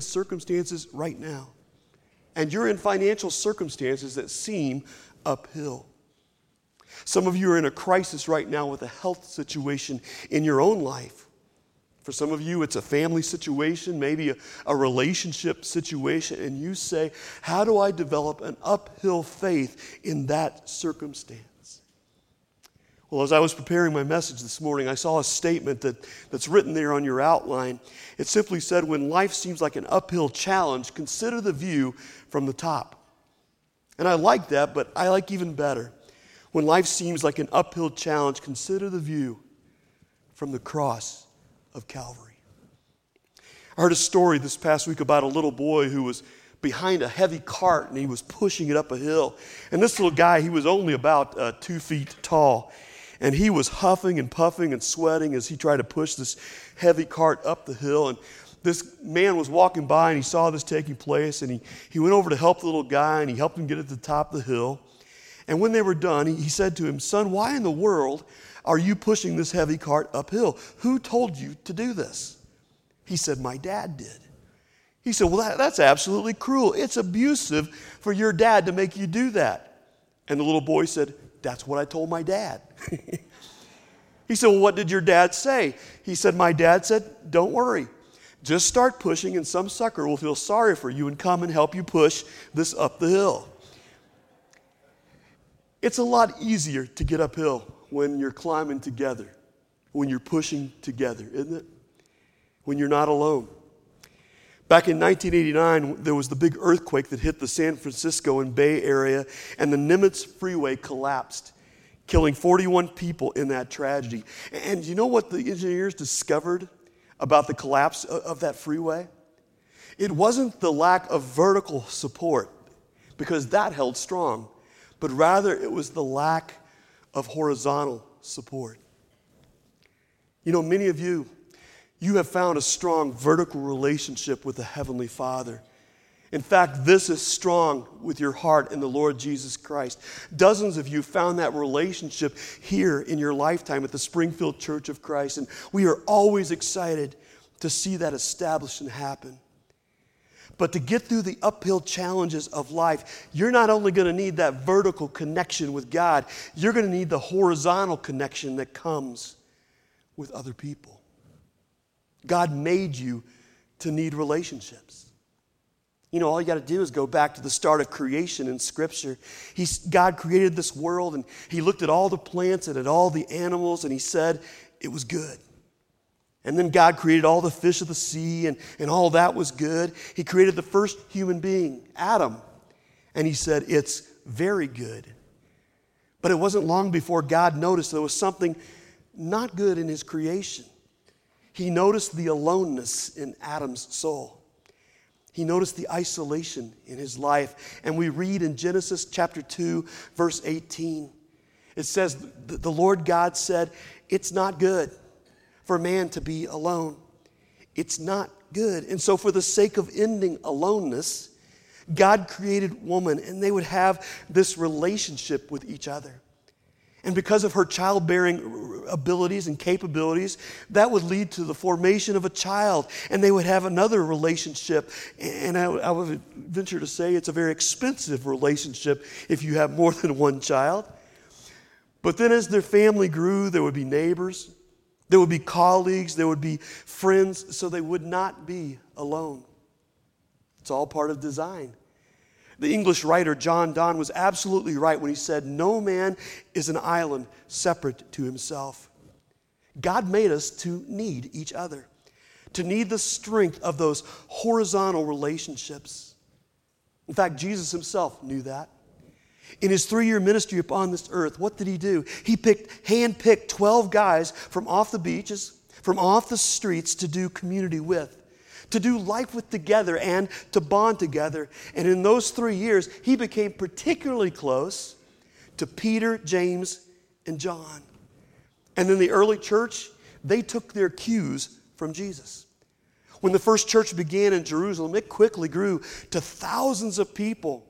circumstances right now. And you're in financial circumstances that seem uphill. Some of you are in a crisis right now with a health situation in your own life. For some of you, it's a family situation, maybe a, a, relationship situation, and you say, How do I develop an uphill faith in that circumstance? Well, as I was preparing my message this morning, I saw a statement that, that's written there on your outline. It simply said, When life seems like an uphill challenge, consider the view from the top. And I like that, but I like even better. When life seems like an uphill challenge, consider the view from the cross of Calvary. I heard a story this past week about a little boy who was behind a heavy cart and he was pushing it up a hill. And this little guy, he was only about uh, two feet tall. And he was huffing and puffing and sweating as he tried to push this heavy cart up the hill. And this man was walking by and he saw this taking place. And he, he went over to help the little guy and he helped him get at the top of the hill. And when they were done, he, he said to him, Son, why in the world are you pushing this heavy cart uphill? Who told you to do this? He said, My dad did. He said, Well, that, that's absolutely cruel. It's abusive for your dad to make you do that. And the little boy said, That's what I told my dad. he said, Well, what did your dad say? He said, My dad said, Don't worry. Just start pushing, and some sucker will feel sorry for you and come and help you push this up the hill. It's a lot easier to get uphill when you're climbing together, when you're pushing together, isn't it? When you're not alone. Back in 1989, there was the big earthquake that hit the San Francisco and Bay Area, and the Nimitz Freeway collapsed, killing 41 people in that tragedy. And you know what the engineers discovered about the collapse of that freeway? It wasn't the lack of vertical support, because that held strong, but rather it was the lack of horizontal support. You know, many of you, you have found a strong vertical relationship with the Heavenly Father. In fact, this is strong with your heart in the Lord Jesus Christ. Dozens of you found that relationship here in your lifetime at the Springfield Church of Christ, and we are always excited to see that established and happen. But to get through the uphill challenges of life, you're not only going to need that vertical connection with God, you're going to need the horizontal connection that comes with other people. God made you to need relationships. You know, all you got to do is go back to the start of creation in Scripture. He's, God created this world and He looked at all the plants and at all the animals and He said it was good. And then God created all the fish of the sea, and, and all that was good. He created the first human being, Adam, and He said, It's very good. But it wasn't long before God noticed there was something not good in His creation. He noticed the aloneness in Adam's soul. He noticed the isolation in his life. And we read in Genesis chapter 2, verse 18, it says, The Lord God said, It's not good for man to be alone. It's not good. And so, for the sake of ending aloneness, God created woman, and they would have this relationship with each other. And because of her childbearing abilities and capabilities, that would lead to the formation of a child, and they would have another relationship. And I, I would venture to say it's a very expensive relationship if you have more than one child. But then, as their family grew, there would be neighbors, there would be colleagues, there would be friends, so they would not be alone. It's all part of design. The English writer John Donne was absolutely right when he said, No man is an island separate to himself. God made us to need each other, to need the strength of those horizontal relationships. In fact, Jesus himself knew that. In his three year ministry upon this earth, what did he do? He picked, hand picked 12 guys from off the beaches, from off the streets to do community with, to do life with together and to bond together. And in those three years, he became particularly close to Peter, James, and John. And in the early church, they took their cues from Jesus. When the first church began in Jerusalem, it quickly grew to thousands of people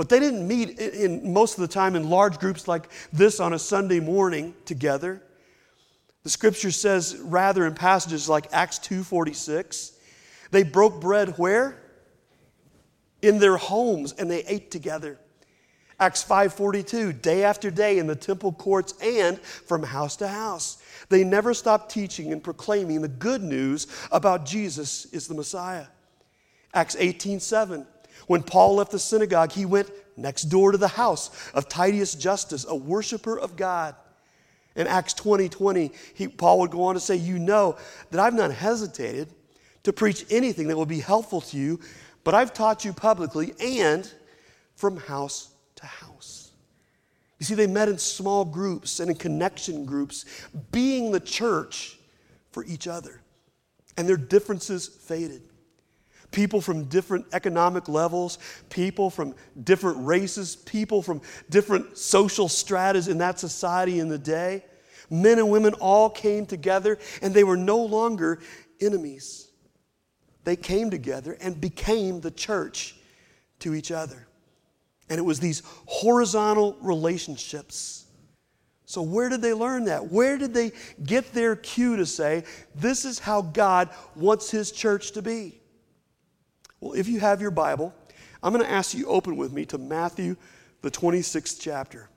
but they didn't meet in, in, most of the time in large groups like this on a Sunday morning together. The scripture says rather in passages like Acts 2:46 They broke bread where? In their homes and they ate together. Acts 5:42, day after day in the temple courts and from house to house. They never stopped teaching and proclaiming the good news about Jesus is the Messiah. Acts 18:7, when Paul left the synagogue, he went next door to the house of Titius Justus, a worshiper of God. In Acts 20 20, he, Paul would go on to say, You know that I've not hesitated to preach anything that will be helpful to you, but I've taught you publicly and from house to house. You see, they met in small groups and in connection groups, being the church for each other. And their differences faded people from different economic levels, people from different races, people from different social stratas in that society in the day. Men and women all came together and they were no longer enemies. They came together and became the church to each other. And it was these horizontal relationships. So, where did they learn that? Where did they get their cue to say, this is how God wants His church to be? Well, if you have your Bible, I'm going to ask you open with me to Matthew, the 26th chapter.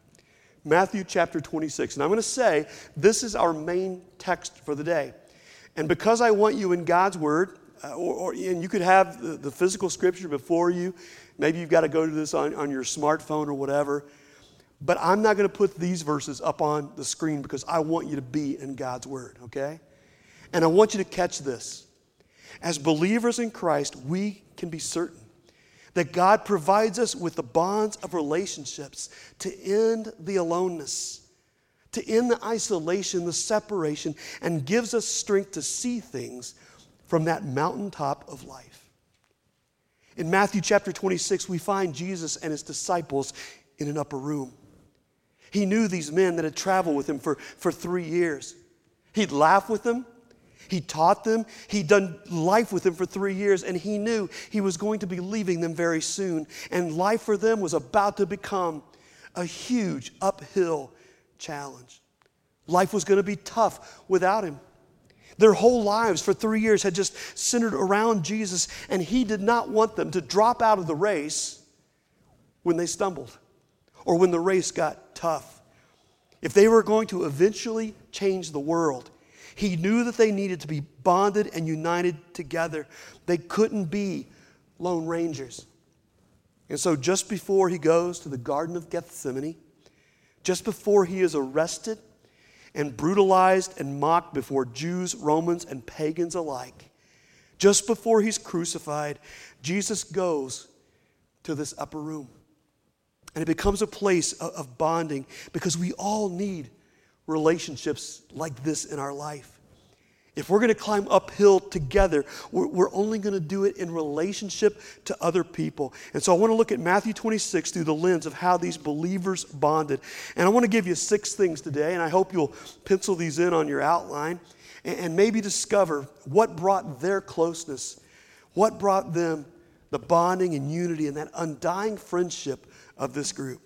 Matthew chapter 26. And I'm going to say this is our main text for the day. And because I want you in God's Word, Uh, or, or, and you could have the, the, physical scripture before you, maybe you've got to go to this on, on your smartphone or whatever. But I'm not going to put these verses up on the screen because I want you to be in God's Word, okay? And I want you to catch this. As believers in Christ, we can be certain that God provides us with the bonds of relationships to end the aloneness, to end the isolation, the separation, and gives us strength to see things from that mountaintop of life. In Matthew chapter 26, we find Jesus and his disciples in an upper room. He knew these men that had traveled with him for, for three years. He'd laugh with them, he taught them, he'd done life with them for three years, and he knew he was going to be leaving them very soon. And life for them was about to become a huge uphill challenge. Life was going to be tough without him. Their whole lives for three years had just centered around Jesus, and he did not want them to drop out of the race when they stumbled or when the race got tough. If they were going to eventually change the world, he knew that they needed to be bonded and united together. They couldn't be lone rangers. And so, just before he goes to the Garden of Gethsemane, just before he is arrested and brutalized and mocked before Jews, Romans, and pagans alike, just before he's crucified, Jesus goes to this upper room. And it becomes a place of bonding because we all need relationships like this in our life. If we're going to climb uphill together, we're, we're only going to do it in relationship to other people. And so I want to look at Matthew 26 through the lens of how these believers bonded. And I want to give you six things today, and I hope you'll pencil these in on your outline and, and maybe discover what brought their closeness, what brought them the bonding and unity and that undying friendship of this group.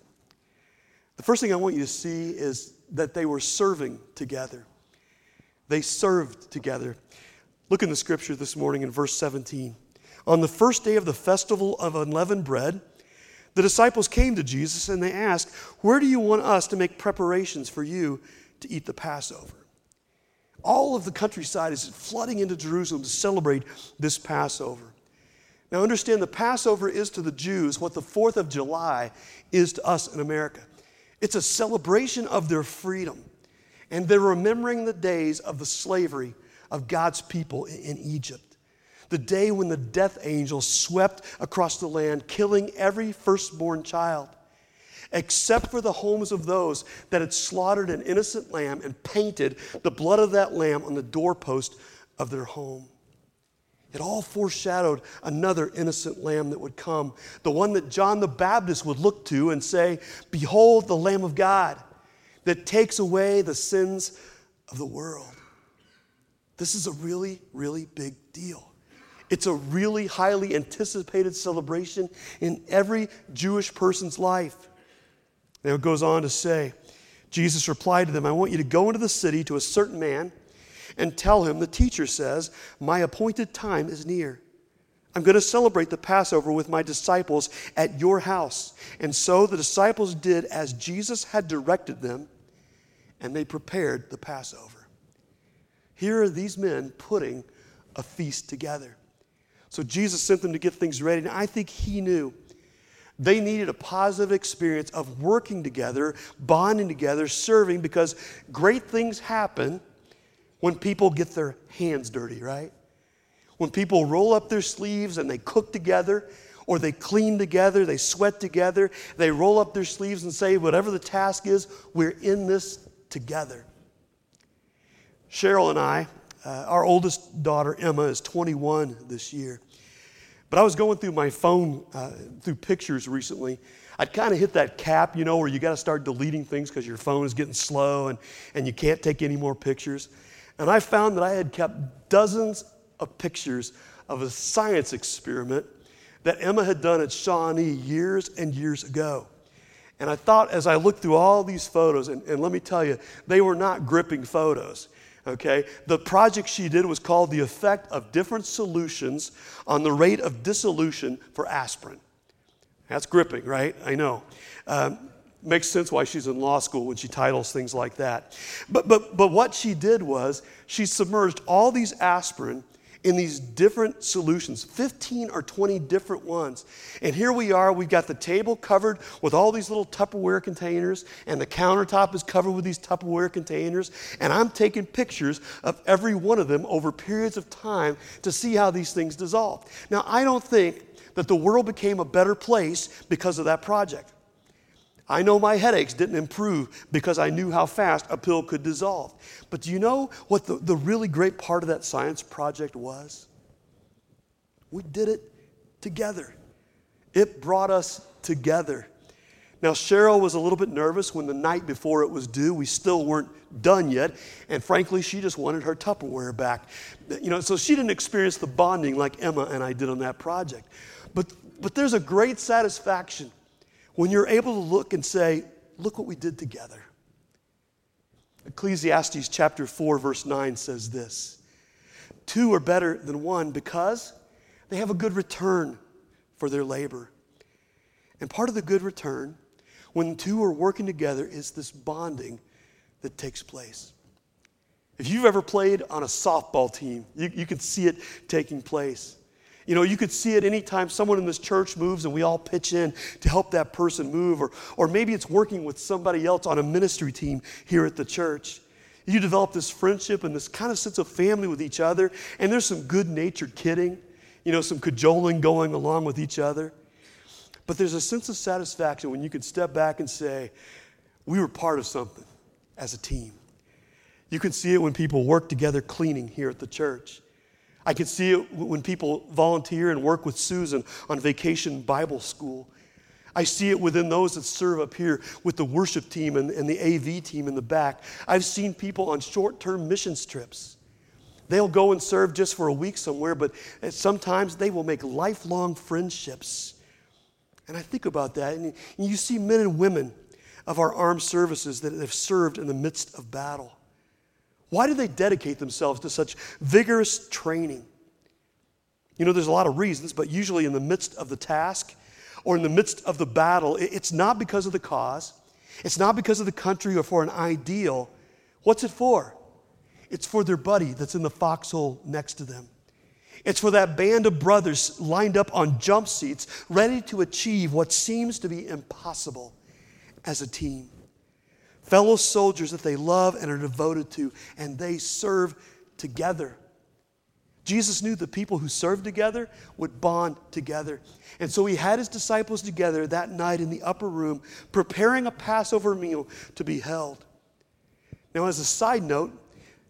The first thing I want you to see is that they were serving together. They served together. Look in the scripture this morning in verse 17. On the first day of the festival of unleavened bread, the disciples came to Jesus and they asked, Where do you want us to make preparations for you to eat the Passover? All of the countryside is flooding into Jerusalem to celebrate this Passover. Now, understand the Passover is to the Jews what the 4th of July is to us in America. It's a celebration of their freedom. And they're remembering the days of the slavery of God's people in Egypt. The day when the death angel swept across the land, killing every firstborn child, except for the homes of those that had slaughtered an innocent lamb and painted the blood of that lamb on the doorpost of their home. It all foreshadowed another innocent lamb that would come, the one that John the Baptist would look to and say, Behold the Lamb of God that takes away the sins of the world. This is a really, really big deal. It's a really highly anticipated celebration in every Jewish person's life. Now it goes on to say, Jesus replied to them, I want you to go into the city to a certain man and tell him, the teacher says, My appointed time is near. I'm going to celebrate the Passover with my disciples at your house. And so the disciples did as Jesus had directed them, and they prepared the Passover. Here are these men putting a feast together. So Jesus sent them to get things ready, and I think he knew they needed a positive experience of working together, bonding together, serving, because great things happen when people get their hands dirty, right? When people roll up their sleeves and they cook together, or they clean together, they sweat together, they roll up their sleeves and say, whatever the task is, we're in this together. Cheryl and I, uh, our oldest daughter, Emma, is 21 this year. But I was going through my phone, uh, through pictures recently. I'd kind of hit that cap, you know, where you got to start deleting things because your phone is getting slow and, and you can't take any more pictures. And I found that I had kept dozens of pictures of a science experiment that Emma had done at Shawnee years and years ago. And I thought as I looked through all these photos, and, and let me tell you, they were not gripping photos okay? The project she did was called The Effect of Different Solutions on the Rate of Dissolution for Aspirin. That's gripping, right? I know. Um, makes sense why she's in law school when she titles things like that. But, but, but what she did was she submerged all these aspirin in these different solutions 15 or 20 different ones. And here we are, we've got the table covered with all these little Tupperware containers, and the countertop is covered with these Tupperware containers. And I'm taking pictures of every one of them over periods of time to see how these things dissolve. Now, I don't think that the world became a better place because of that project. I know my headaches didn't improve because I knew how fast a pill could dissolve. But do you know what the, the really great part of that science project was? We did it together. It brought us together. Now, Cheryl was a little bit nervous when the night before it was due, we still weren't done yet. And frankly, she just wanted her Tupperware back. You know, so she didn't experience the bonding like Emma and I did on that project. But, but there's a great satisfaction when you're able to look and say, look what we did together. Ecclesiastes chapter 4, verse 9 says this Two are better than one because they have a good return for their labor. And part of the good return, when two are working together, is this bonding that takes place. If you've ever played on a softball team, you, you can see it taking place. You know, you could see it anytime someone in this church moves and we all pitch in to help that person move, or, or maybe it's working with somebody else on a ministry team here at the church. You develop this friendship and this kind of sense of family with each other, and there's some good natured kidding, you know, some cajoling going along with each other. But there's a sense of satisfaction when you can step back and say, we were part of something as a team. You can see it when people work together cleaning here at the church. I can see it when people volunteer and work with Susan on vacation Bible school. I see it within those that serve up here with the worship team and, and the AV team in the back. I've seen people on short term missions trips. They'll go and serve just for a week somewhere, but uh, sometimes they will make lifelong friendships. And I think about that, and you see men and women of our armed services that have served in the midst of battle. Why do they dedicate themselves to such vigorous training? You know, there's a lot of reasons, but usually in the midst of the task or in the midst of the battle, it's not because of the cause, it's not because of the country or for an ideal. What's it for? It's for their buddy that's in the foxhole next to them. It's for that band of brothers lined up on jump seats, ready to achieve what seems to be impossible as a team fellow soldiers that they love and are devoted to, and they serve together. Jesus knew the people who served together would bond together. And so he had his disciples together that night in the upper room, preparing a Passover meal to be held. Now, as a side note,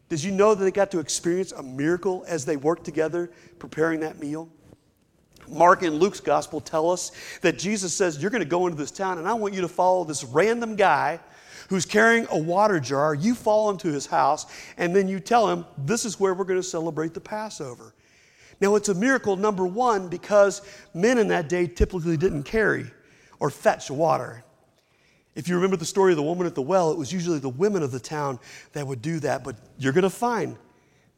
did you know that they got to experience a miracle as they worked together preparing that meal? Mark and Luke's gospel tell us that Jesus says, You're going to go into this town, and I want you to follow this random guy who's carrying a water jar, you fall into his house, and then you tell him, This is where we're going to celebrate the Passover. Now, it's a miracle, number one, because men in that day typically didn't carry or fetch water. If you remember the story of the woman at the well, it was usually the women of the town that would do that. But you're going to find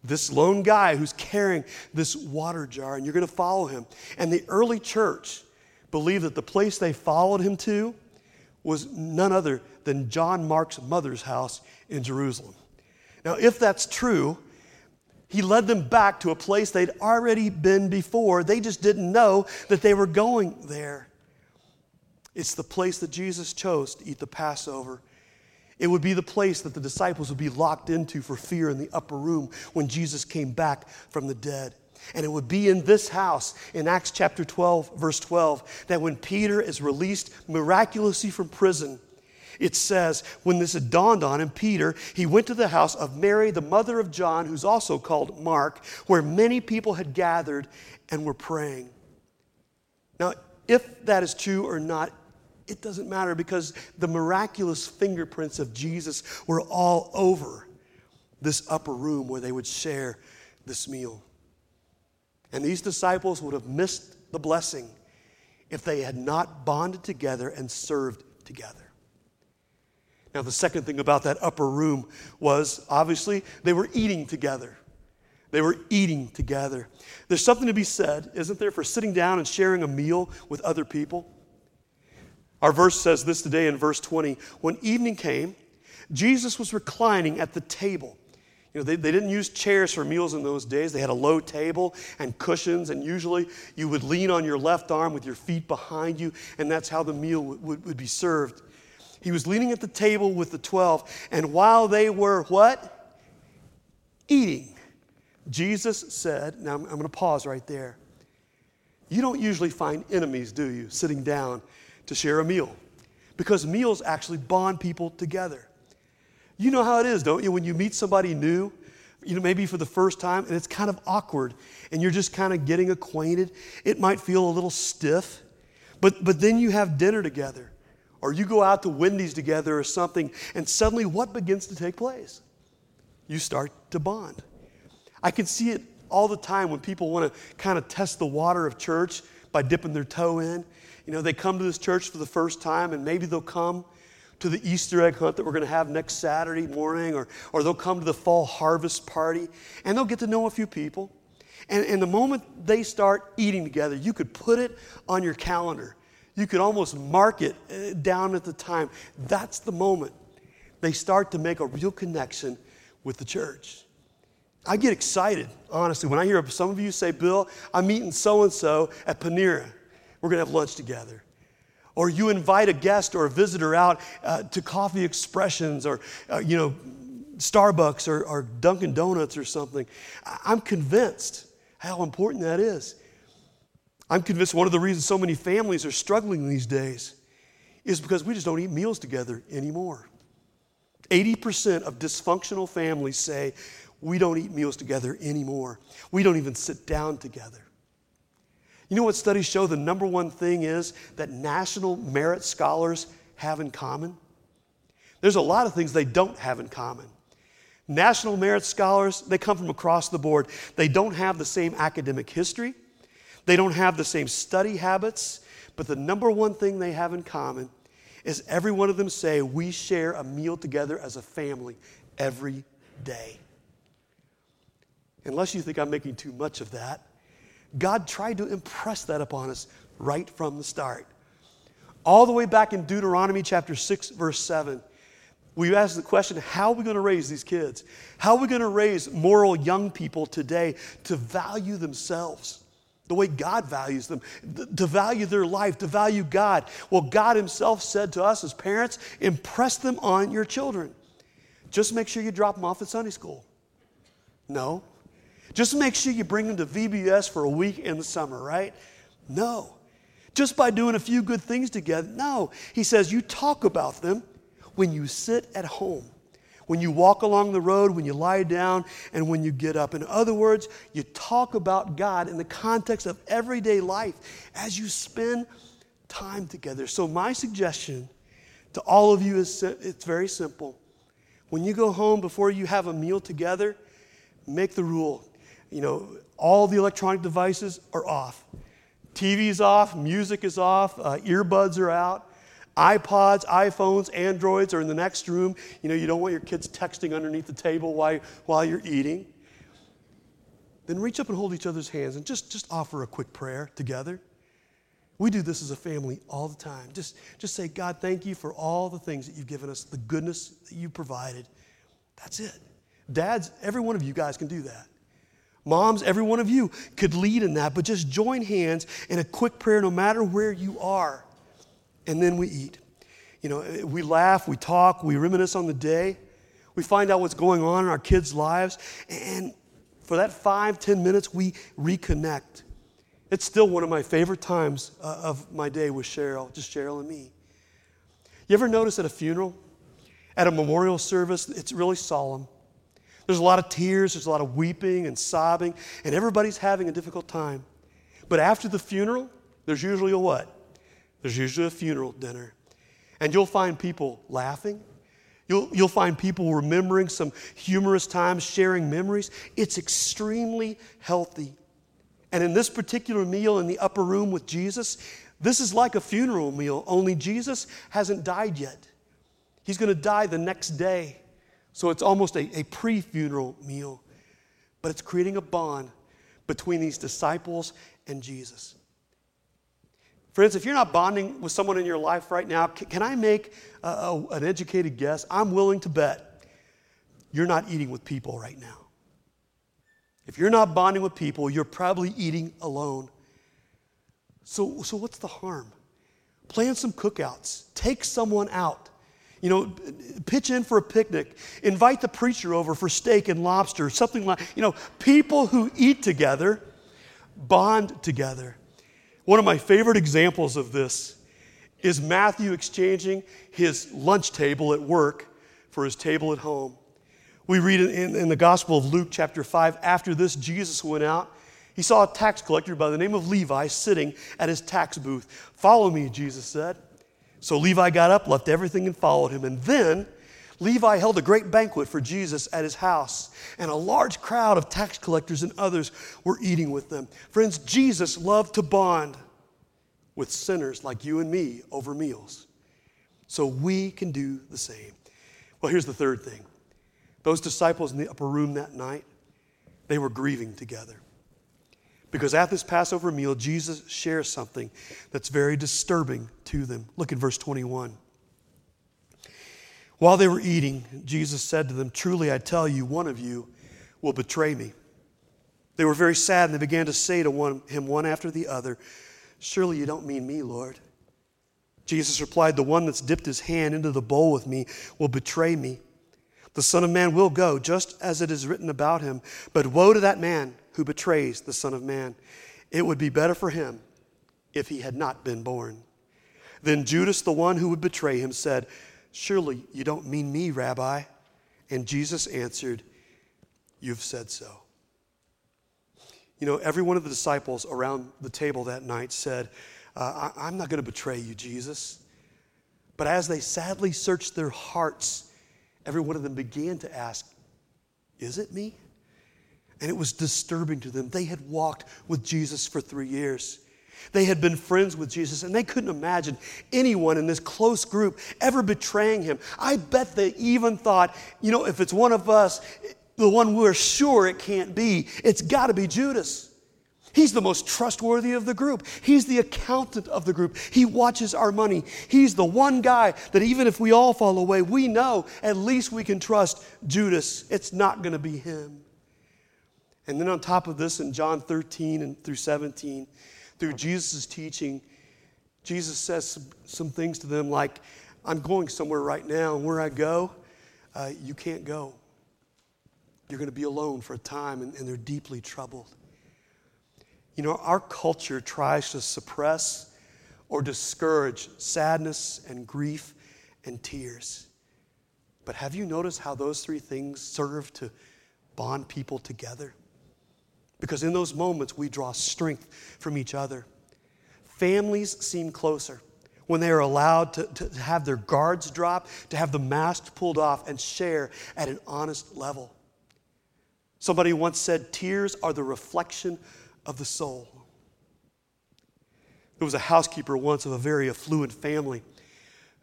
this lone guy who's carrying this water jar, and you're going to follow him. And the early church believed that the place they followed him to was none other than John Mark's mother's house in Jerusalem. Now, if that's true, he led them back to a place they'd already been before. They just didn't know that they were going there. It's the place that Jesus chose to eat the Passover. It would be the place that the disciples would be locked into for fear in the upper room when Jesus came back from the dead. And it would be in this house, in Acts chapter 12, verse 12, that when Peter is released miraculously from prison, it says, when this had dawned on him, Peter, he went to the house of Mary, the mother of John, who's also called Mark, where many people had gathered and were praying. Now, if that is true or not, it doesn't matter because the miraculous fingerprints of Jesus were all over this upper room where they would share this meal. And these disciples would have missed the blessing if they had not bonded together and served together. Now, the second thing about that upper room was obviously they were eating together. They were eating together. There's something to be said, isn't there, for sitting down and sharing a meal with other people? Our verse says this today in verse 20. When evening came, Jesus was reclining at the table. You know, they, they didn't use chairs for meals in those days. They had a low table and cushions, and usually you would lean on your left arm with your feet behind you, and that's how the meal would, would, would be served. He was leaning at the table with the 12, and while they were what? Eating. Jesus said, now I'm, going to pause right there. You don't usually find enemies, do you, sitting down to share a meal? Because meals actually bond people together. You know how it is, don't you? When you meet somebody new, you know, maybe for the first time, and it's kind of awkward, and you're just kind of getting acquainted. It might feel a little stiff, but, but then you have dinner together, or you go out to Wendy's together or something, and suddenly what begins to take place? You start to bond. I can see it all the time when people want to kind of test the water of church by dipping their toe in. You know, they come to this church for the first time, and maybe they'll come to the Easter egg hunt that we're going to have next Saturday morning, or, or they'll come to the fall harvest party, and they'll get to know a few people. And, and the moment they start eating together, you could put it on your calendar. You could almost mark it uh, down at the time. That's the moment they start to make a real connection with the church. I get excited, honestly, when I hear some of you say, Bill, I'm meeting so and so at Panera. We're going to have lunch together. Or you invite a guest or a visitor out uh, to Coffee Expressions or, uh, you know, Starbucks or, or Dunkin' Donuts or something. I'm convinced how important that is. I'm convinced one of the reasons so many families are struggling these days is because we just don't eat meals together anymore. 80% of dysfunctional families say we don't eat meals together anymore. We don't even sit down together. You know what studies show the number one thing is that national merit scholars have in common? There's a lot of things they don't have in common. National merit scholars, they come from across the board. They don't have the same academic history, they don't have the same study habits, but the number one thing they have in common is every one of them say, We share a meal together as a family every day. Unless you think I'm making too much of that, God tried to impress that upon us right from the start. All the way back in Deuteronomy chapter 6, verse 7, we ask the question how are we going to raise these kids? How are we going to raise moral young people today to value themselves? The way God values them, to value their life, to value God. Well, God Himself said to us as parents, impress them on your children. Just make sure you drop them off at Sunday school. No, just make sure you bring them to VBS for a week in the summer, right? No. Just by doing a few good things together. No. He says you talk about them when you sit at home, when you walk along the road, when you lie down, and when you get up. In other words, you talk about God in the context of everyday life as you spend time together. So, my suggestion to all of you is it's very simple. When you go home before you have a meal together, make the rule you know, all the electronic devices are off. TV's off, music is off, uh, earbuds are out. iPods, iPhones, Androids are in the next room. You know, you don't want your kids texting underneath the table while, while you're eating. then reach up and hold each other's hands and just, just offer a quick prayer together. We do this as a family all the time. Just, just say, God, thank you for all the things that you've given us, the goodness that you provided. That's it. Dads, every one of you guys can do that. Moms, every one of you could lead in that, but just join hands in a quick prayer no matter where you are. And then we eat. You know, we laugh, we talk, we reminisce on the day. We find out what's going on in our kids' lives. And for that five, ten minutes, we reconnect. It's still one of my favorite times uh, of my day with Cheryl, just Cheryl and me. You ever notice at a funeral, at a memorial service, it's really solemn. There's a lot of tears, there's a lot of weeping and sobbing, and everybody's having a difficult time. But after the funeral, there's usually a what? There's usually a funeral dinner. And you'll find people laughing. You'll, you'll find people remembering some humorous times, sharing memories. It's extremely healthy. And in this particular meal in the upper room with Jesus, this is like a funeral meal, only Jesus hasn't died yet. He's going to die the next day. So it's almost a, a pre funeral meal, but it's creating a bond between these disciples and Jesus. Friends, if you're not bonding with someone in your life right now, can, I make a, a, an educated guess? I'm willing to bet you're not eating with people right now. If you're not bonding with people, you're probably eating alone. So, so what's the harm? Plan some cookouts, take someone out. You know, pitch in for a picnic, invite the preacher over for steak and lobster, something like, you know, people who eat together bond together. One of my favorite examples of this is Matthew exchanging his lunch table at work for his table at home. We read in, in the Gospel of Luke, chapter 5, after this, Jesus went out. He saw a tax collector by the name of Levi sitting at his tax booth. Follow me, Jesus said. So Levi got up, left everything, and followed him. And then Levi held a great banquet for Jesus at his house, and a large crowd of tax collectors and others were eating with them. Friends, Jesus loved to bond with sinners like you and me over meals. So we can do the same. Well, here's the third thing those disciples in the upper room that night, they were grieving together. Because at this Passover meal, Jesus shares something that's very disturbing to them. Look at verse 21. While they were eating, Jesus said to them, Truly I tell you, one of you will betray me. They were very sad and they began to say to one, him one after the other, Surely you don't mean me, Lord. Jesus replied, The one that's dipped his hand into the bowl with me will betray me. The Son of Man will go, just as it is written about him. But woe to that man who betrays the Son of Man. It would be better for him if he had not been born. Then Judas, the one who would betray him, said, Surely you don't mean me, Rabbi. And Jesus answered, You've said so. You know, every one of the disciples around the table that night said, uh, I- I'm not going to betray you, Jesus. But as they sadly searched their hearts, every one of them began to ask, Is it me? And it was disturbing to them. They had walked with Jesus for three years. They had been friends with Jesus, and they couldn't imagine anyone in this close group ever betraying him. I bet they even thought, you know, if it's one of us, the one we're sure it can't be, it's got to be Judas. He's the most trustworthy of the group. He's the accountant of the group. He watches our money. He's the one guy that even if we all fall away, we know at least we can trust Judas. It's not going to be him. And then on top of this, in John 13 and through 17, through Jesus' teaching, Jesus says some, things to them like, I'm going somewhere right now, and where I go, uh, you can't go. You're going to be alone for a time, and, and they're deeply troubled. You know, our culture tries to suppress or discourage sadness and grief and tears. But have you noticed how those three things serve to bond people together? Because in those moments, we draw strength from each other. Families seem closer when they are allowed to, to have their guards drop, to have the mask pulled off, and share at an honest level. Somebody once said, Tears are the reflection of the soul. There was a housekeeper once of a very affluent family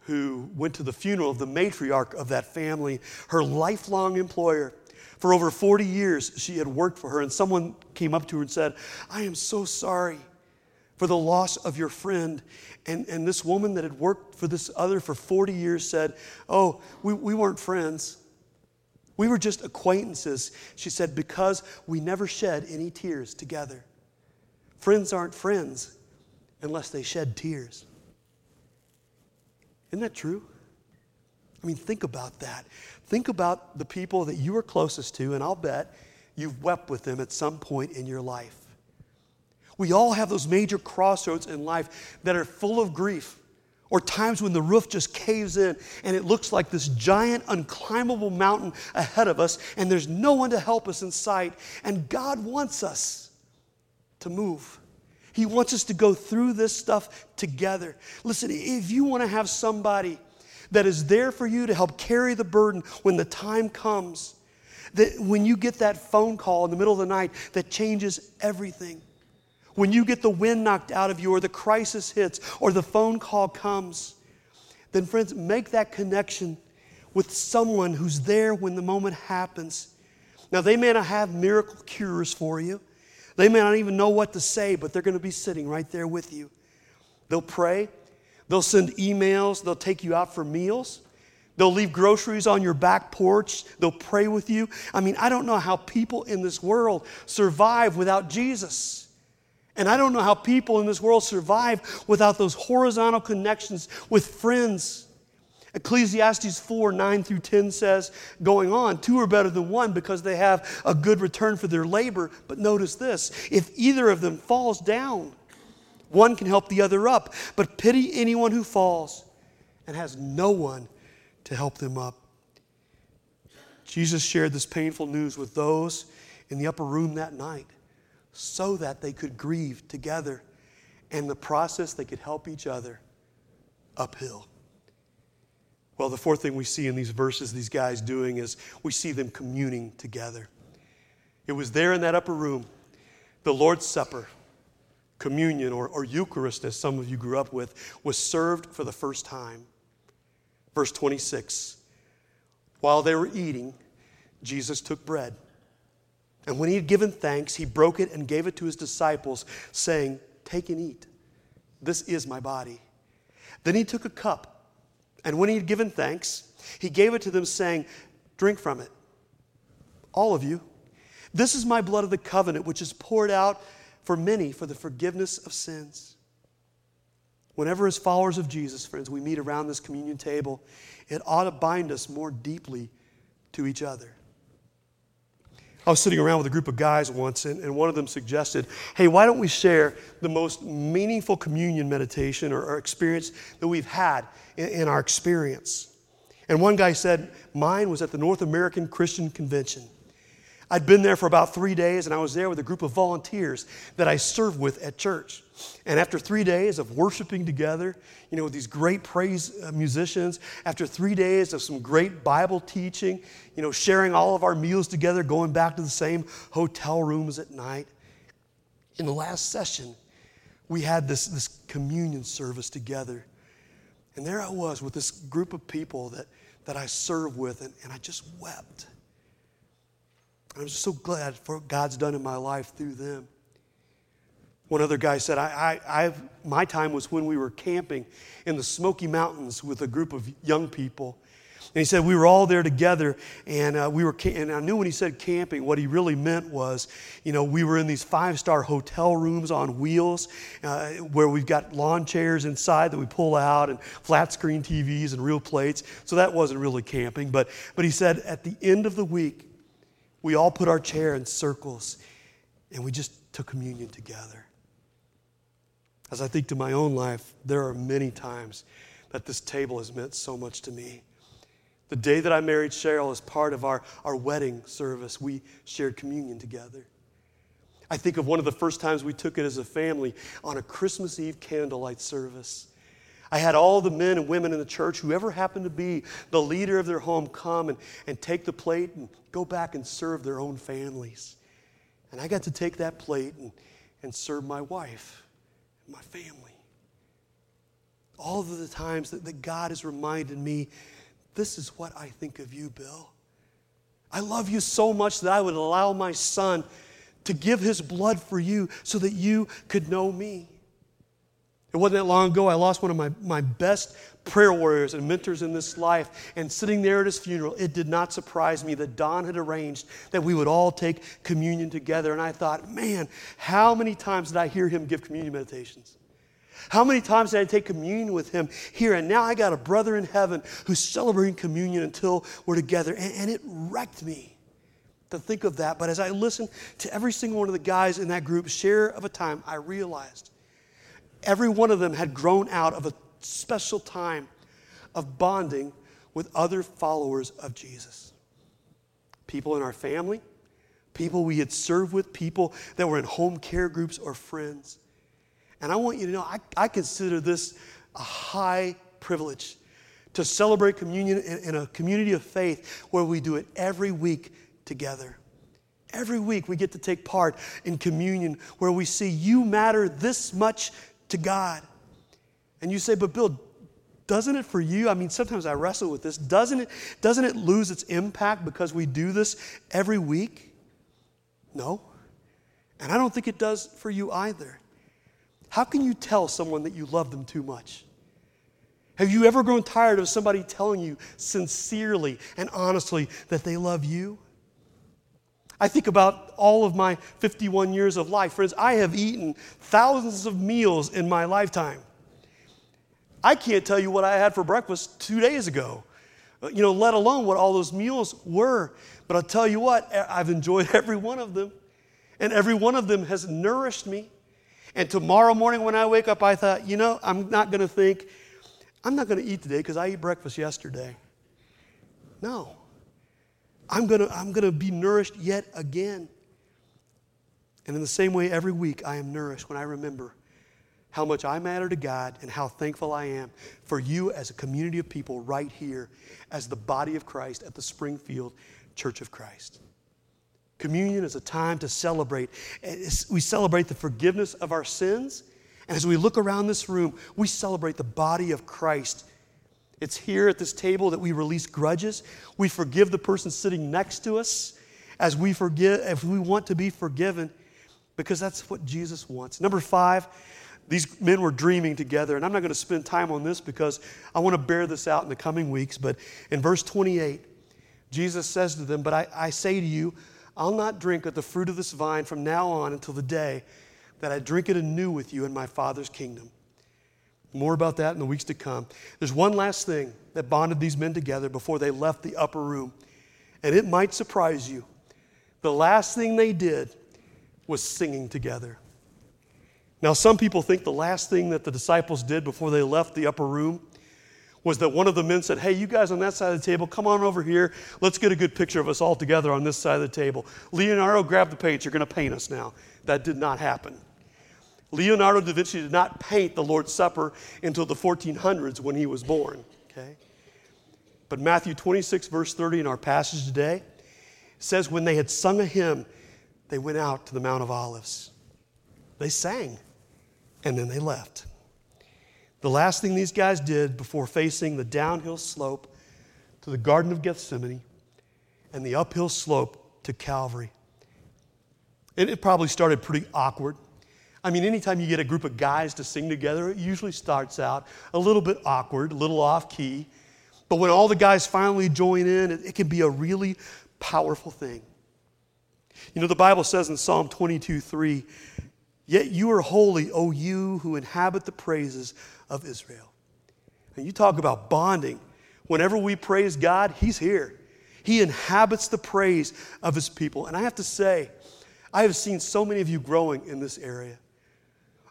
who went to the funeral of the matriarch of that family, her lifelong employer. For over 40 years, she had worked for her, and someone came up to her and said, I am so sorry for the loss of your friend. And, and this woman that had worked for this other for 40 years said, Oh, we, we weren't friends. We were just acquaintances. She said, Because we never shed any tears together. Friends aren't friends unless they shed tears. Isn't that true? I mean, think about that. Think about the people that you are closest to, and I'll bet you've wept with them at some point in your life. We all have those major crossroads in life that are full of grief, or times when the roof just caves in and it looks like this giant, unclimbable mountain ahead of us, and there's no one to help us in sight. And God wants us to move. He wants us to go through this stuff together. Listen, if you want to have somebody that is there for you to help carry the burden when the time comes, that when you get that phone call in the middle of the night that changes everything, when you get the wind knocked out of you, or the crisis hits, or the phone call comes, then, friends, make that connection with someone who's there when the moment happens. Now, they may not have miracle cures for you, they may not even know what to say, but they're going to be sitting right there with you. They'll pray, they'll send emails, they'll take you out for meals. They'll leave groceries on your back porch. They'll pray with you. I mean, I don't know how people in this world survive without Jesus. And I don't know how people in this world survive without those horizontal connections with friends. Ecclesiastes 4 9 through 10 says, going on, two are better than one because they have a good return for their labor. But notice this if either of them falls down, one can help the other up. But pity anyone who falls and has no one to help them up. Jesus shared this painful news with those in the upper room that night so that they could grieve together. And the process, they could help each other uphill. Well, the fourth thing we see in these verses, these guys doing, is we see them communing together. It was there in that upper room, the Lord's Supper, communion, or, or Eucharist, as some of you grew up with, was served for the first time. Verse 26 While they were eating, Jesus took bread. And when he had given thanks, he broke it and gave it to his disciples, saying, Take and eat. This is my body. Then he took a cup, and when he had given thanks, he gave it to them, saying, Drink from it, all of you. This is my blood of the covenant, which is poured out for many for the forgiveness of sins. Whenever, as followers of Jesus, friends, we meet around this communion table, it ought to bind us more deeply to each other. I was sitting around with a group of guys once, and, and one of them suggested, hey, why don't we share the most meaningful communion meditation or, or experience that we've had in, in our experience? And one guy said, mine was at the North American Christian Convention. I'd been there for about three days, and I was there with a group of volunteers that I served with at church. And after three days of worshiping together, you know, with these great praise uh, musicians, after three days of some great Bible teaching, you know, sharing all of our meals together, going back to the same hotel rooms at night, in the last session, we had this, this communion service together. And there I was with this group of people that, that I served with, and, and I just wept. I'm so glad for what God's done in my life through them. One other guy said, I, I, My time was when we were camping in the Smoky Mountains with a group of young people. And he said, We were all there together, and uh, we were, and I knew when he said camping, what he really meant was, you know, we were in these five star hotel rooms on wheels uh, where we've got lawn chairs inside that we pull out and flat screen TVs and real plates. So that wasn't really camping. But, but he said, at the end of the week, we all put our chair in circles and we just took communion together. As I think to my own life, there are many times that this table has meant so much to me. The day that I married Cheryl, as part of our, our wedding service, we shared communion together. I think of one of the first times we took it as a family on a Christmas Eve candlelight service. I had all the men and women in the church, whoever happened to be the leader of their home, come and, and take the plate and go back and serve their own families. And I got to take that plate and, and serve my wife and my family. All of the times that, that God has reminded me, this is what I think of you, Bill. I love you so much that I would allow my son to give his blood for you so that you could know me. It wasn't that long ago I lost one of my, my best prayer warriors and mentors in this life. And sitting there at his funeral, it did not surprise me that Don had arranged that we would all take communion together. And I thought, man, how many times did I hear him give communion meditations? How many times did I take communion with him here? And now I got a brother in heaven who's celebrating communion until we're together. And, and it wrecked me to think of that. But as I listened to every single one of the guys in that group share of a time, I realized every one of them had grown out of a special time of bonding with other followers of Jesus. People in our family, people we had served with, people that were in home care groups or friends. And I want you to know, I, I consider this a high privilege to celebrate communion in, in a community of faith where we do it every week together. Every week we get to take part in communion where we see you matter this much to God. And you say, but Bill, doesn't it for you? I mean, sometimes I wrestle with this. Doesn't it, doesn't it lose its impact because we do this every week? No. And I don't think it does for you either. How can you tell someone that you love them too much? Have you ever grown tired of somebody telling you sincerely and honestly that they love you? I think about all of my 51 years of life. Friends, I have eaten thousands of meals in my lifetime. I can't tell you what I had for breakfast two days ago, uh, you know, let alone what all those meals were. But I'll tell you what, I've enjoyed every one of them, and every one of them has nourished me. And tomorrow morning when I wake up, I thought, you know, I'm not going to think, I'm not going to eat today because I ate breakfast yesterday. No. I'm going to I'm going to be nourished yet again. And in the same way, every week I am nourished when I remember how much I matter to God and how thankful I am for you as a community of people right here as the body of Christ at the Springfield Church of Christ. Communion is a time to celebrate. We celebrate the forgiveness of our sins. And as we look around this room, we celebrate the body of Christ it's here at this table that we release grudges. We forgive the person sitting next to us as we forgive, if we want to be forgiven, because that's what Jesus wants. Number five, these men were dreaming together, and I'm not going to spend time on this because I want to bear this out in the coming weeks. But in verse 28, Jesus says to them, But I, I say to you, I'll not drink of the fruit of this vine from now on until the day that I drink it anew with you in my Father's kingdom. More about that in the weeks to come. There's one last thing that bonded these men together before they left the upper room, and it might surprise you. The last thing they did was singing together. Now, some people think the last thing that the disciples did before they left the upper room was that one of the men said, Hey, you guys on that side of the table, come on over here. Let's get a good picture of us all together on this side of the table. Leonardo, grab the paints. You're going to paint us now. That did not happen. Leonardo da Vinci did not paint the Lord's Supper until the 1400s when he was born. Okay? But Matthew 26, verse 30 in our passage today says, When they had sung a hymn, they went out to the Mount of Olives. They sang, and then they left. The last thing these guys did before facing the downhill slope to the Garden of Gethsemane and the uphill slope to Calvary. It probably started pretty awkward. I mean, anytime you get a group of guys to sing together, it usually starts out a little bit awkward, a little off key. But when all the guys finally join in, it, it can be a really powerful thing. You know, the Bible says in Psalm 22 3, Yet you are holy, O you who inhabit the praises of Israel. And you talk about bonding. Whenever we praise God, He's here. He inhabits the praise of His people. And I have to say, I have seen so many of you growing in this area.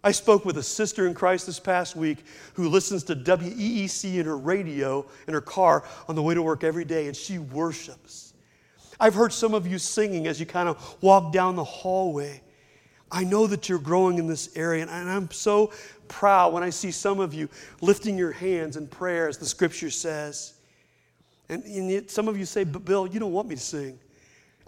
I spoke with a sister in Christ this past week who listens to WEEC in her radio in her car on the way to work every day, and she worships. I've heard some of you singing as you kind of walk down the hallway. I know that you're growing in this area, and I'm so proud when I see some of you lifting your hands in prayer, as the scripture says. And, and some of you say, But Bill, you don't want me to sing.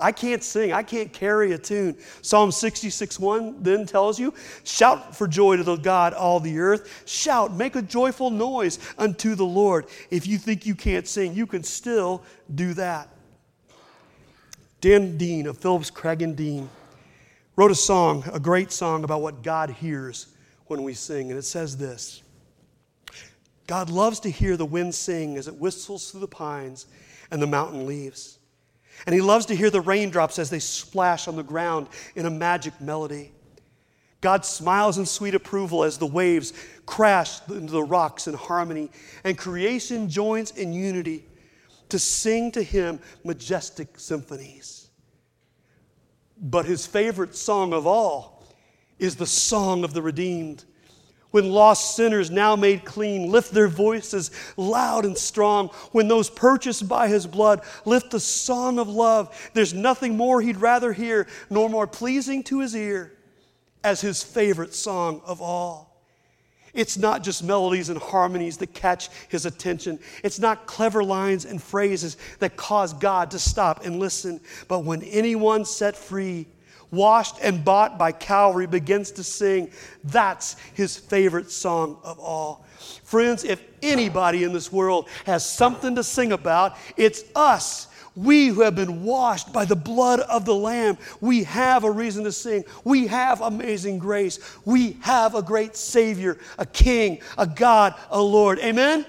I can't sing. I can't carry a tune. Psalm 66 1 then tells you, Shout for joy to the God, all the earth. Shout, make a joyful noise unto the Lord. If you think you can't sing, you can still do that. Dan Dean of Phillips Craig and Dean wrote a song, a great song about what God hears when we sing. And it says this God loves to hear the wind sing as it whistles through the pines and the mountain leaves. And he loves to hear the raindrops as they splash on the ground in a magic melody. God smiles in sweet approval as the waves crash into the rocks in harmony, and creation joins in unity to sing to him majestic symphonies. But his favorite song of all is the song of the redeemed. When lost sinners, now made clean, lift their voices loud and strong. When those purchased by his blood lift the song of love, there's nothing more he'd rather hear, nor more pleasing to his ear as his favorite song of all. It's not just melodies and harmonies that catch his attention. It's not clever lines and phrases that cause God to stop and listen. But when anyone set free, washed and bought by Calvary, begins to sing, that's his favorite song of all. Friends, if anybody in this world has something to sing about, it's us. We who have been washed by the blood of the Lamb, we have a reason to sing. We have amazing grace. We have a great Savior, a King, a God, a Lord. Amen?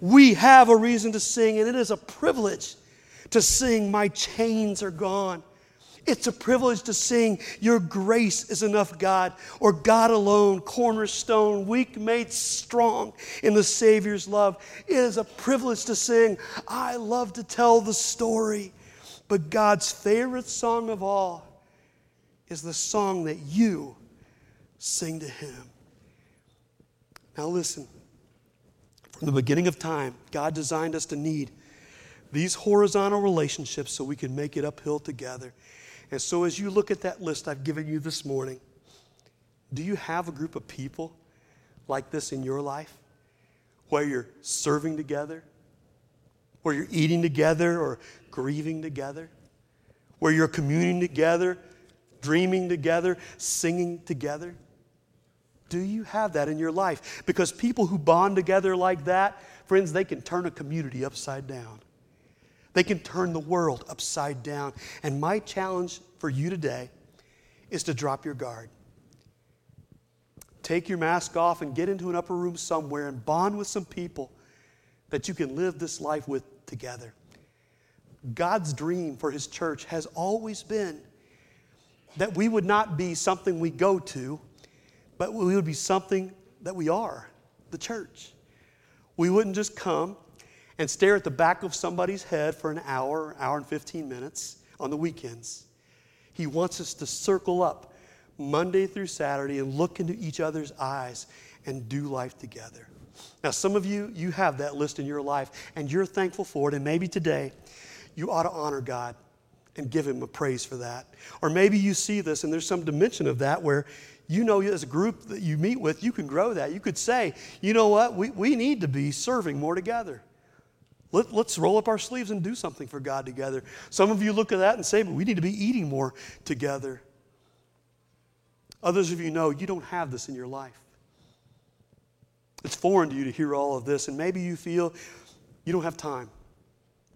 We have a reason to sing, and it is a privilege to sing, My chains are gone. It's a privilege to sing, Your grace is enough, God, or God alone, cornerstone, weak made strong in the Savior's love. It is a privilege to sing, I love to tell the story. But God's favorite song of all is the song that you sing to Him. Now, listen. From the beginning of time, God designed us to need these horizontal relationships so we can make it uphill together. And so, as you look at that list I've given you this morning, do you have a group of people like this in your life where you're serving together, where you're eating together or grieving together, where you're communing together, dreaming together, singing together? Do you have that in your life? Because people who bond together like that, friends, they can turn a community upside down. They can turn the world upside down. And my challenge for you today is to drop your guard. Take your mask off and get into an upper room somewhere and bond with some people that you can live this life with together. God's dream for His church has always been that we would not be something we go to, but we would be something that we are the church. We wouldn't just come and stare at the back of somebody's head for an hour, hour and 15 minutes on the weekends. He wants us to circle up Monday through Saturday and look into each other's eyes and do life together. Now, some of you, you have that list in your life and you're thankful for it, and maybe today you ought to honor God and give Him a praise for that. Or maybe you see this and there's some dimension of that where you know as a group that you meet with, you can grow that. You could say, you know what, we, we need to be serving more together. Let, us roll up our sleeves and do something for God together. Some of you look at that and say, but we need to be eating more together. Others of you know you don't have this in your life. It's foreign to you to hear all of this, and maybe you feel you don't have time.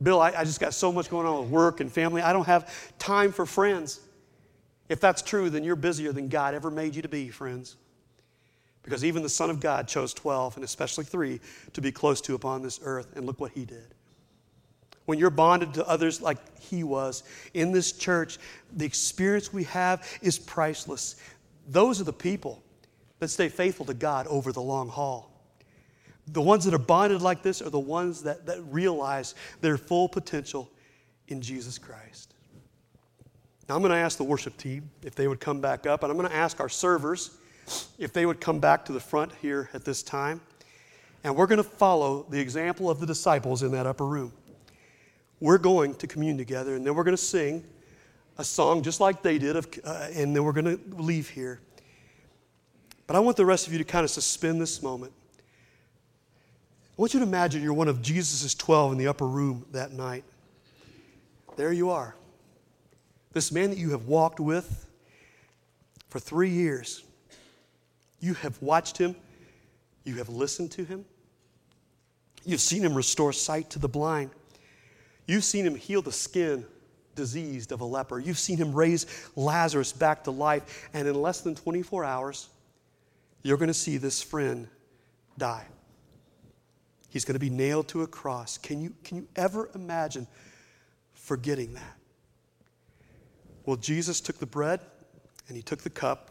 Bill, I, I just got so much going on with work and family, I don't have time for friends. If that's true, then you're busier than God ever made you to be, friends. Because even the Son of God chose 12, and especially three, to be close to upon this earth. And look what he did. When you're bonded to others like he was in this church, the experience we have is priceless. Those are the people that stay faithful to God over the long haul. The ones that are bonded like this are the ones that, that realize their full potential in Jesus Christ. Now, I'm going to ask the worship team if they would come back up, and I'm going to ask our servers if they would come back to the front here at this time. And we're going to follow the example of the disciples in that upper room. We're going to commune together, and then we're going to sing a song just like they did, of, uh, and then we're going to leave here. But I want the rest of you to kind of suspend this moment. I want you to imagine you're one of Jesus' 12 in the upper room that night. There you are. This man that you have walked with for three years. You have watched him, you have listened to him, you've seen him restore sight to the blind, you've seen him heal the skin diseased of a leper. You've seen him raise Lazarus back to life. And in less than 24 hours, you're going to see this friend die. He's going to be nailed to a cross. Can you, can you ever imagine forgetting that? Well, Jesus took the bread and he took the cup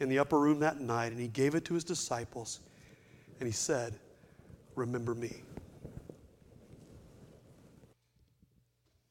in the upper room that night and he gave it to his disciples and he said, Remember me.